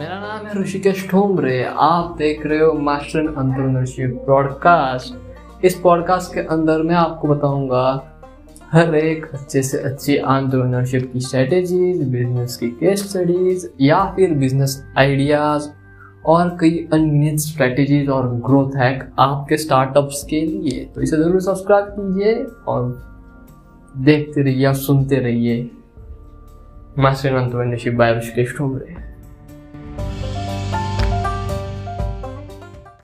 मेरा नाम है ऋषिकेश ठोमरे आप देख रहे हो मास्टर इन अंतरनरशिप ब्रॉडकास्ट इस पॉडकास्ट के अंदर मैं आपको बताऊँगा हर एक अच्छे से अच्छी आंट्रप्रनरशिप की स्ट्रेटेजीज बिज़नेस की केस स्टडीज़ या फिर बिज़नेस आइडियाज़ और कई अनगिनत स्ट्रेटेजीज और ग्रोथ हैक आपके स्टार्टअप्स के लिए। तो इसे ज़रूर सब्सक्राइब कीजिए और देखते रहिए और सुनते रहिए master in entrepreneurship by Rishikesh Thomre